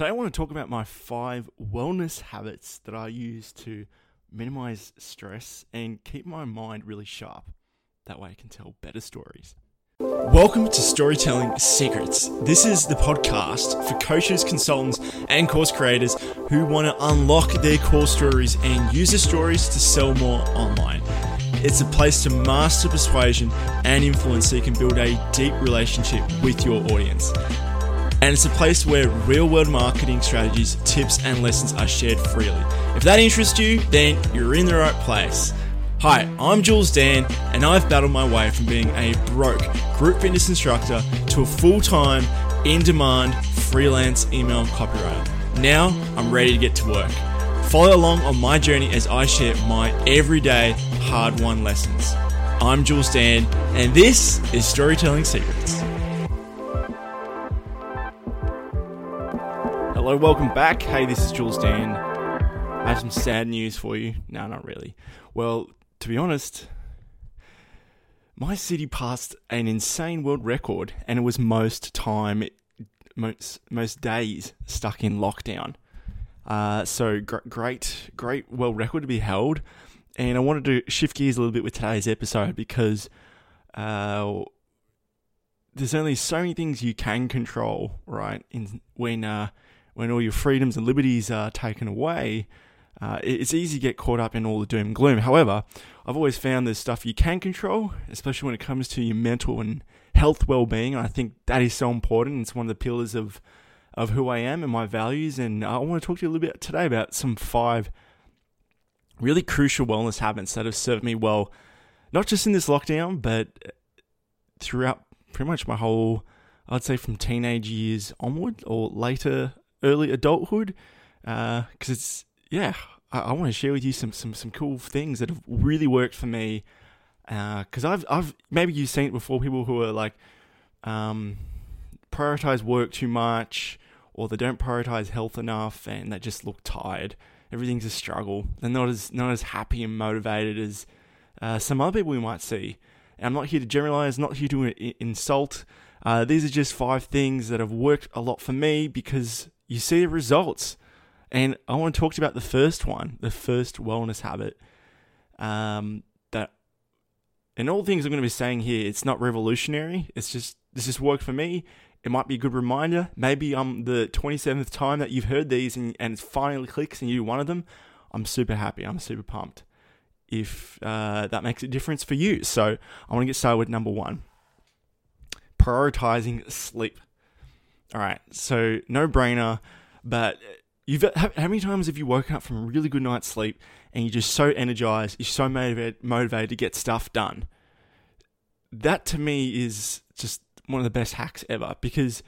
Today, I want to talk about my five wellness habits that I use to minimize stress and keep my mind really sharp. That way, I can tell better stories. Welcome to Storytelling Secrets. This is the podcast for coaches, consultants, and course creators who want to unlock their core stories and use the stories to sell more online. It's a place to master persuasion and influence so you can build a deep relationship with your audience. And it's a place where real world marketing strategies, tips, and lessons are shared freely. If that interests you, then you're in the right place. Hi, I'm Jules Dan, and I've battled my way from being a broke group fitness instructor to a full time, in demand freelance email copywriter. Now I'm ready to get to work. Follow along on my journey as I share my everyday hard won lessons. I'm Jules Dan, and this is Storytelling Secrets. Hello, welcome back. Hey, this is Jules Dan. I have some sad news for you. No, not really. Well, to be honest, my city passed an insane world record, and it was most time, most most days stuck in lockdown. Uh, so gr- great, great world record to be held, and I wanted to shift gears a little bit with today's episode because uh, there's only so many things you can control, right? In when uh, when all your freedoms and liberties are taken away, uh, it's easy to get caught up in all the doom and gloom. However, I've always found there's stuff you can control, especially when it comes to your mental and health well-being. I think that is so important. It's one of the pillars of of who I am and my values. And I want to talk to you a little bit today about some five really crucial wellness habits that have served me well, not just in this lockdown, but throughout pretty much my whole, I'd say from teenage years onward or later, early adulthood. Because uh, it's yeah, I, I want to share with you some some some cool things that have really worked for me. Because uh, I've I've maybe you've seen it before. People who are like um, prioritize work too much, or they don't prioritize health enough, and they just look tired. Everything's a struggle. They're not as not as happy and motivated as uh, some other people we might see. And I'm not here to generalize, not here to insult. Uh, these are just five things that have worked a lot for me because you see the results. And I want to talk to you about the first one, the first wellness habit. Um, that, and all things I'm going to be saying here, it's not revolutionary. It's just this just worked for me. It might be a good reminder. Maybe I'm the 27th time that you've heard these and, and it finally clicks and you do one of them. I'm super happy. I'm super pumped if uh, that makes a difference for you. So I want to get started with number one prioritizing sleep. All right, so no brainer, but You've how, many times have you woken up from a really good night's sleep and you're just so energized, you're so motivated, motivated to get stuff done? That to me is just one of the best hacks ever because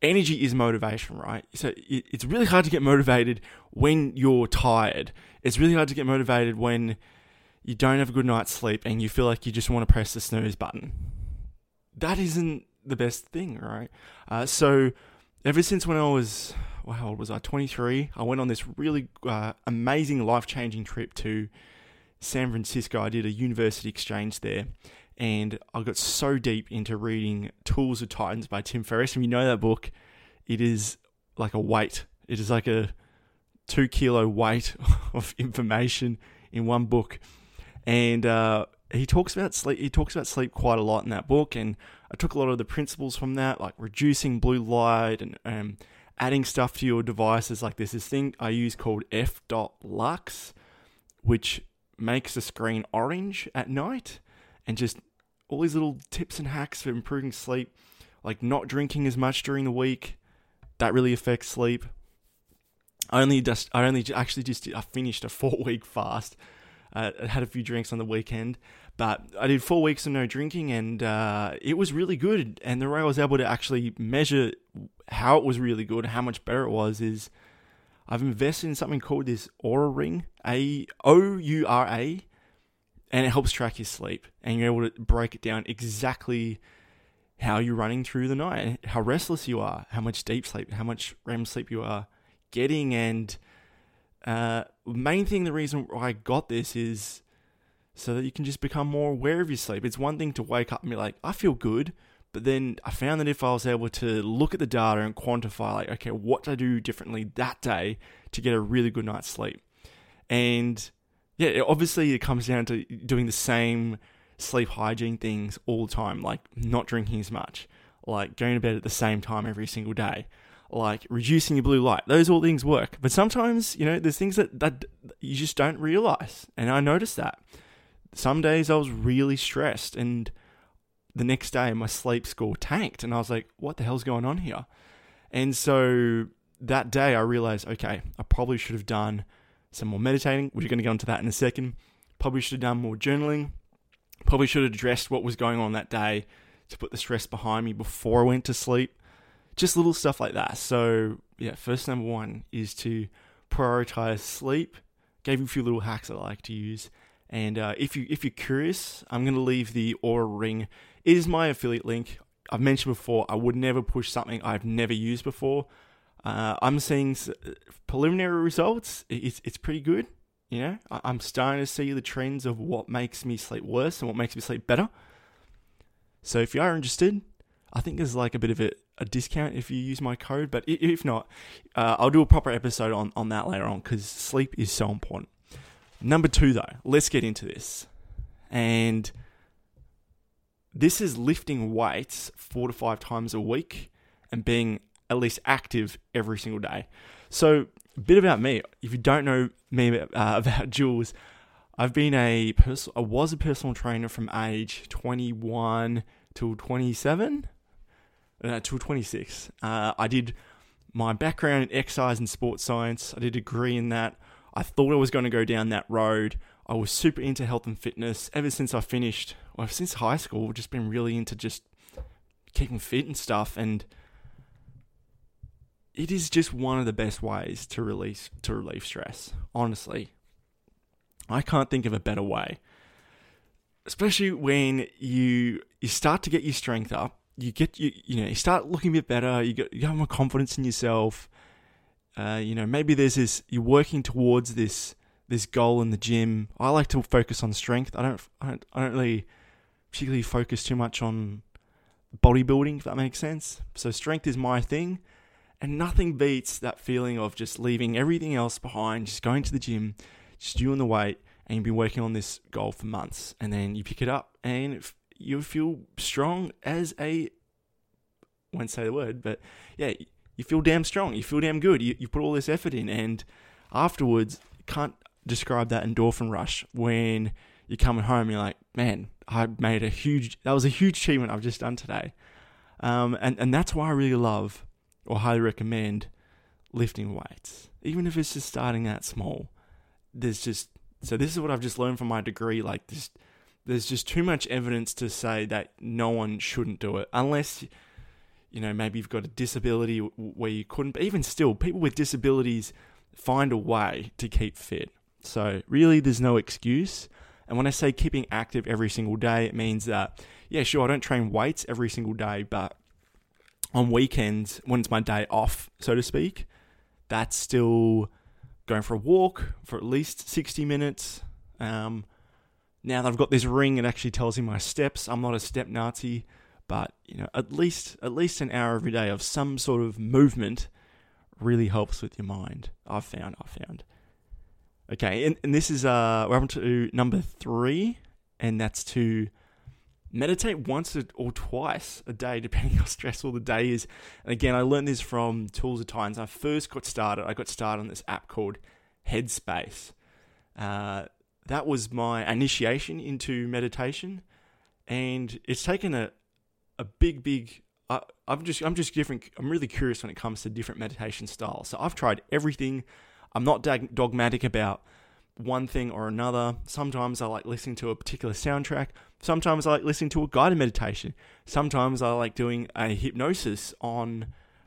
energy is motivation, right? So it's really hard to get motivated when you're tired. It's really hard to get motivated when you don't have a good night's sleep and you feel like you just want to press the snooze button. That isn't the best thing, right? Uh, so ever since when I was well, how old was I? 23. I went on this really uh, amazing, life changing trip to San Francisco. I did a university exchange there, and I got so deep into reading Tools of Titans by Tim Ferriss. If you know that book, it is like a weight. It is like a two kilo weight of information in one book, and uh, he talks about sleep. He talks about sleep quite a lot in that book, and I took a lot of the principles from that, like reducing blue light and um, adding stuff to your devices like this. This thing I use called f.lux, which makes the screen orange at night, and just all these little tips and hacks for improving sleep, like not drinking as much during the week. That really affects sleep. I only just, I only actually just, I finished a four week fast. Uh, I had a few drinks on the weekend, but I did four weeks of no drinking, and uh, it was really good. And the way I was able to actually measure how it was really good, how much better it was, is I've invested in something called this Oura Ring, A O U R A, and it helps track your sleep, and you're able to break it down exactly how you're running through the night, how restless you are, how much deep sleep, how much REM sleep you are getting, and uh, main thing, the reason why I got this is so that you can just become more aware of your sleep. It's one thing to wake up and be like, I feel good, But then I found that if I was able to look at the data and quantify, like, okay, what did I do differently that day to get a really good night's sleep? And yeah, obviously it comes down to doing the same sleep hygiene things all the time, like not drinking as much, like going to bed at the same time every single day, like reducing your blue light. Those all things work. But sometimes, you know, there's things that, that you just don't realize. And I noticed that. Some days I was really stressed and the next day my sleep score tanked and I was like, what the hell's going on here? And so that day I realized, okay, I probably should have done some more meditating. We're going to go into that in a second. Probably should have done more journaling. Probably should have addressed what was going on that day to put the stress behind me before I went to sleep. Just little stuff like that. So, yeah, first number one is to prioritize sleep. Gave you a few little hacks I like to use. And uh, if you if you're curious, I'm to leave the Oura Ring. It is my affiliate link. I've mentioned before. I would never push something I've never used before. Uh, I'm seeing preliminary results. It's it's pretty good. You know, I'm starting to see the trends of what makes me sleep worse and what makes me sleep better. So if you are interested, I think there's like a bit of a, a discount if you use my code. But if not, uh, I'll do a proper episode on, on that later on because sleep is so important. Number two, though, let's get into this. And this is lifting weights four to five times a week and being at least active every single day. So, a bit about me. If you don't know me uh, about Jules, I've been a person. I was a personal trainer from age 21 till 27, uh, till 26. Uh, I did my background in exercise and sports science. I did a degree in that. I thought I was going to go down that road. I was super into health and fitness ever since I finished. Well, since high school, just been really into just keeping fit and stuff. And it is just one of the best ways to release to relieve stress. Honestly, I can't think of a better way. Especially when you you start to get your strength up, you get you you know you start looking a bit better. You get you have more confidence in yourself. Uh, you know maybe there's this you're working towards this this goal in the gym. I like to focus on strength. I don't I don't I don't really particularly focus too much on bodybuilding if that makes sense. So strength is my thing and nothing beats that feeling of just leaving everything else behind, just going to the gym, just doing the weight, and you've been working on this goal for months. And then you pick it up and you feel strong as a won't say the word, but yeah, you feel damn strong. You feel damn good. You, you put all this effort in. And afterwards, can't describe that endorphin rush when you're coming home. You're like, man, I made a huge, that was a huge achievement I've just done today. Um, and, and that's why I really love or highly recommend lifting weights, even if it's just starting out small. There's just so this is what I've just learned from my degree. Like this, there's just too much evidence to say that no one shouldn't do it unless you know maybe you've got a disability where you couldn't. But even still, people with disabilities find a way to keep fit. So really, there's no excuse. And when I say keeping active every single day, it means that yeah, sure, I don't train weights every single day, but on weekends when it's my day off, so to speak, that's still going for a walk for at least 60 minutes. Um, now that I've got this ring, it actually tells me my steps. I'm not a step Nazi, but you know, at least at least an hour every day of some sort of movement really helps with your mind. I've found. I've found. Okay, and, and this is uh we're on to number three, and that's to meditate once or twice a day, depending how stressful the day is. And again, I learned this from Tools of Titans. I first got started, I got started on this app called Headspace. Uh, that was my initiation into meditation, and it's taken a a big, big. Uh, I'm just, I'm just different. I'm really curious when it comes to different meditation styles. So I've tried everything. I'm not dogmatic about one thing or another. Sometimes I like listening to a particular soundtrack. Sometimes I like listening to a guided meditation. Sometimes I like doing a hypnosis on,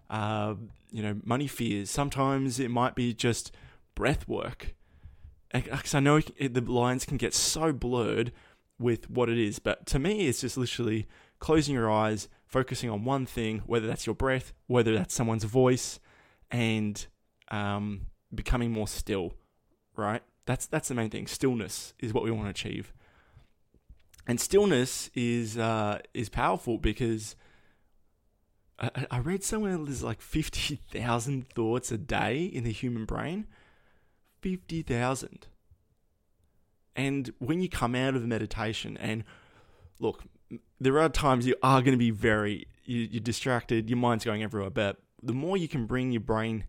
uh, you know, money fears. Sometimes it might be just breath work. Because I know it, the lines can get so blurred with what it is. But to me, it's just literally closing your eyes, focusing on one thing, whether that's your breath, whether that's someone's voice, and um, becoming more still, right? That's that's the main thing. Stillness is what we want to achieve, and stillness is uh, is powerful because I, I read somewhere there's like 50,000 thoughts a day in the human brain. 50,000. And when you come out of meditation, and look, there are times you are going to be very, you, you're distracted, your mind's going everywhere, but the more you can bring your brain,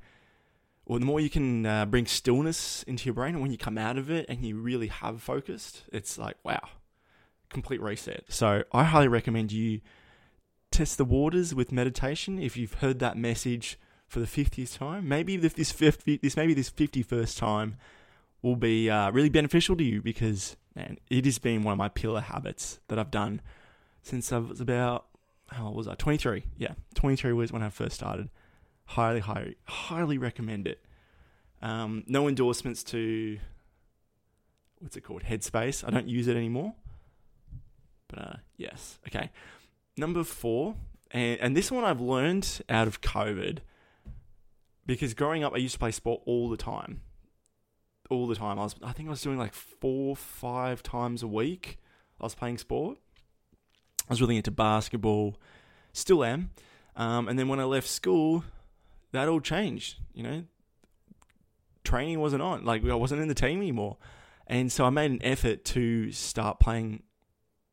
or the more you can uh, bring stillness into your brain, and when you come out of it and you really have focused, it's like, wow, complete reset. So I highly recommend you test the waters with meditation if you've heard that message for the 50th time. Maybe this 50, this maybe this 51st time will be uh, really beneficial to you because man, it has been one of my pillar habits that I've done since I was about how old was I? 23. Yeah, 23 was when I first started. Highly, highly, highly recommend it. Um, no endorsements to what's it called? Headspace. I don't use it anymore. But uh, yes, okay. Number four, and, and this one I've learned out of COVID because growing up I used to play sport all the time all the time. I was, I think I was doing like four, five times a week. I was playing sport. I was really into basketball, still am. Um, and then when I left school, that all changed. You know, training wasn't on. Like I wasn't in the team anymore, and so I made an effort to start playing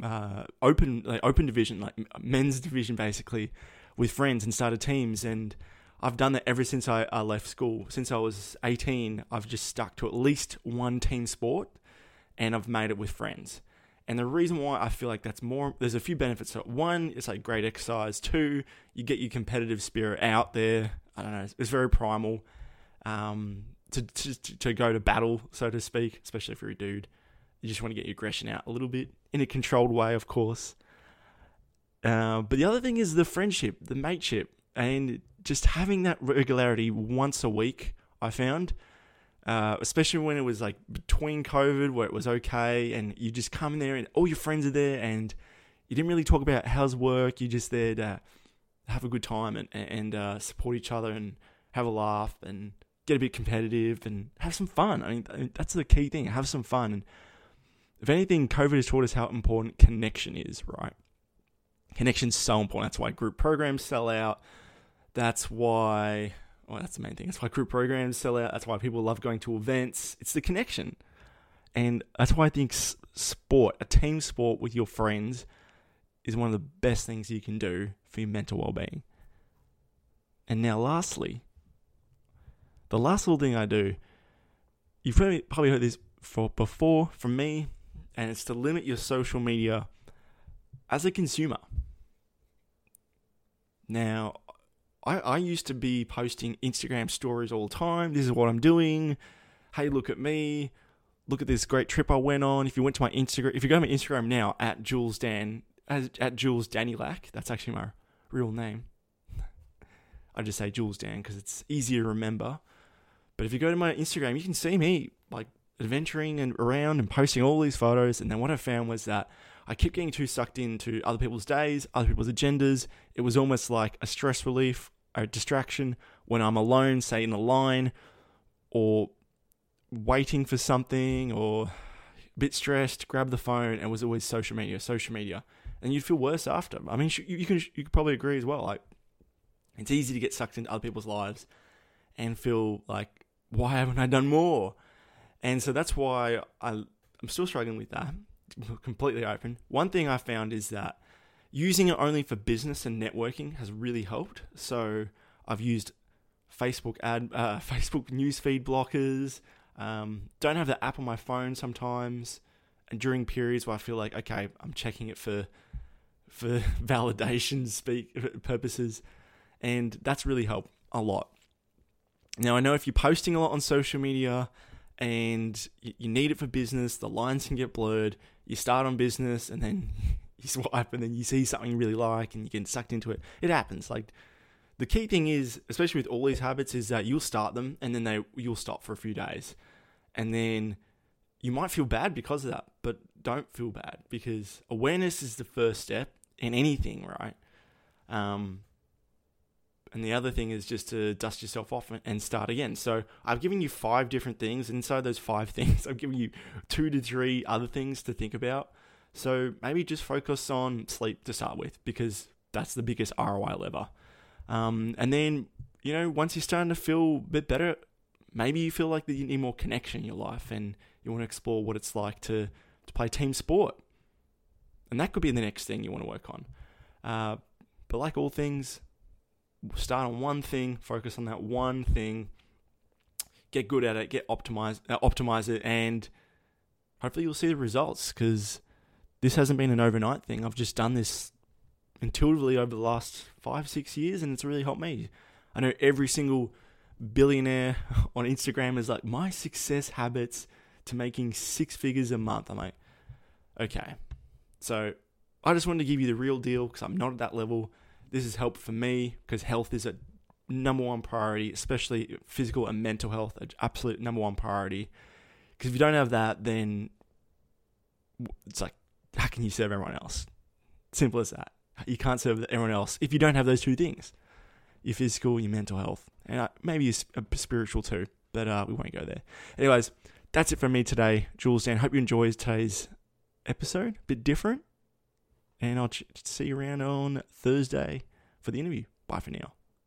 uh, open, like open division, like men's division, basically, with friends, and started teams and I've done that ever since I, I left school. Since I was 18, I've just stuck to at least one team sport and I've made it with friends. And the reason why I feel like that's more, there's a few benefits. So one, it's like great exercise. Two, you get your competitive spirit out there. I don't know, it's very primal um, to, to, to go to battle, so to speak, especially if you're a dude. You just want to get your aggression out a little bit in a controlled way, of course. Uh, but the other thing is the friendship, the mateship. And just having that regularity once a week, I found, uh, especially when it was like between COVID, where it was okay, and you just come in there and all your friends are there, and you didn't really talk about how's work. You're just there to have a good time and and uh, support each other and have a laugh and get a bit competitive and have some fun. I mean, I mean that's the key thing. Have some fun. And if anything, COVID has taught us how important connection is. Right, connection's so important. That's why group programs sell out. That's why, well, that's the main thing. That's why group programs sell out. That's why people love going to events. It's the connection. And that's why I think sport, a team sport with your friends, is one of the best things you can do for your mental well being. And now, lastly, the last little thing I do, you've probably, probably heard this for before from me, and it's to limit your social media as a consumer. Now, I, I used to be posting Instagram stories all the time. This is what I'm doing. Hey, look at me. Look at this great trip I went on. If you went to my Instagram, if you go to my Instagram now at Jules Dan, at Jules Lack, that's actually my real name. I just say Jules Dan because it's easier to remember. But if you go to my Instagram, you can see me like adventuring and around and posting all these photos. And then what I found was that I kept getting too sucked into other people's days, other people's agendas. It was almost like a stress relief a distraction when I'm alone, say in a line, or waiting for something, or a bit stressed, grab the phone, and was always social media, social media, and you'd feel worse after. I mean, you can you could probably agree as well. Like, it's easy to get sucked into other people's lives and feel like, why haven't I done more? And so that's why I I'm still struggling with that. Completely open. One thing I found is that using it only for business and networking has really helped. So I've used Facebook ad, uh, Facebook newsfeed blockers. Um, don't have the app on my phone sometimes, and during periods where I feel like okay, I'm checking it for for validation speak purposes, and that's really helped a lot. Now I know if you're posting a lot on social media and you need it for business, the lines can get blurred. You start on business and then swipe and then you see something you really like and you get sucked into it. It happens. Like the key thing is, especially with all these habits, is that you'll start them and then they you'll stop for a few days, and then you might feel bad because of that, but don't feel bad because awareness is the first step in anything, right? Um, and the other thing is just to dust yourself off and start again. So I've given you five different things. Inside those five things, I've given you two to three other things to think about. So maybe just focus on sleep to start with because that's the biggest ROI lever. Um, and then, you know, once you're starting to feel a bit better, maybe you feel like that you need more connection in your life and you want to explore what it's like to, to play team sport. And that could be the next thing you want to work on. Uh, but like all things, start on one thing, focus on that one thing, get good at it, get optimize, uh, optimize it, and hopefully you'll see the results because this hasn't been an overnight thing. I've just done this intuitively over the last five, six years, and it's really helped me. I know every single billionaire on Instagram is like, my success habits to making six figures a month. I'm like, okay. So I just wanted to give you the real deal because I'm not at that level. This has helped for me because health is a number one priority, especially physical and mental health, an absolute number one priority. Because if you don't have that, then it's like, can you serve everyone else? Simple as that. You can't serve everyone else if you don't have those two things your physical, your mental health, and uh, maybe your spiritual too. But uh, we won't go there. Anyways, that's it from me today, Jules Dan. Hope you enjoyed today's episode. A bit different. And I'll see you around on Thursday for the interview. Bye for now.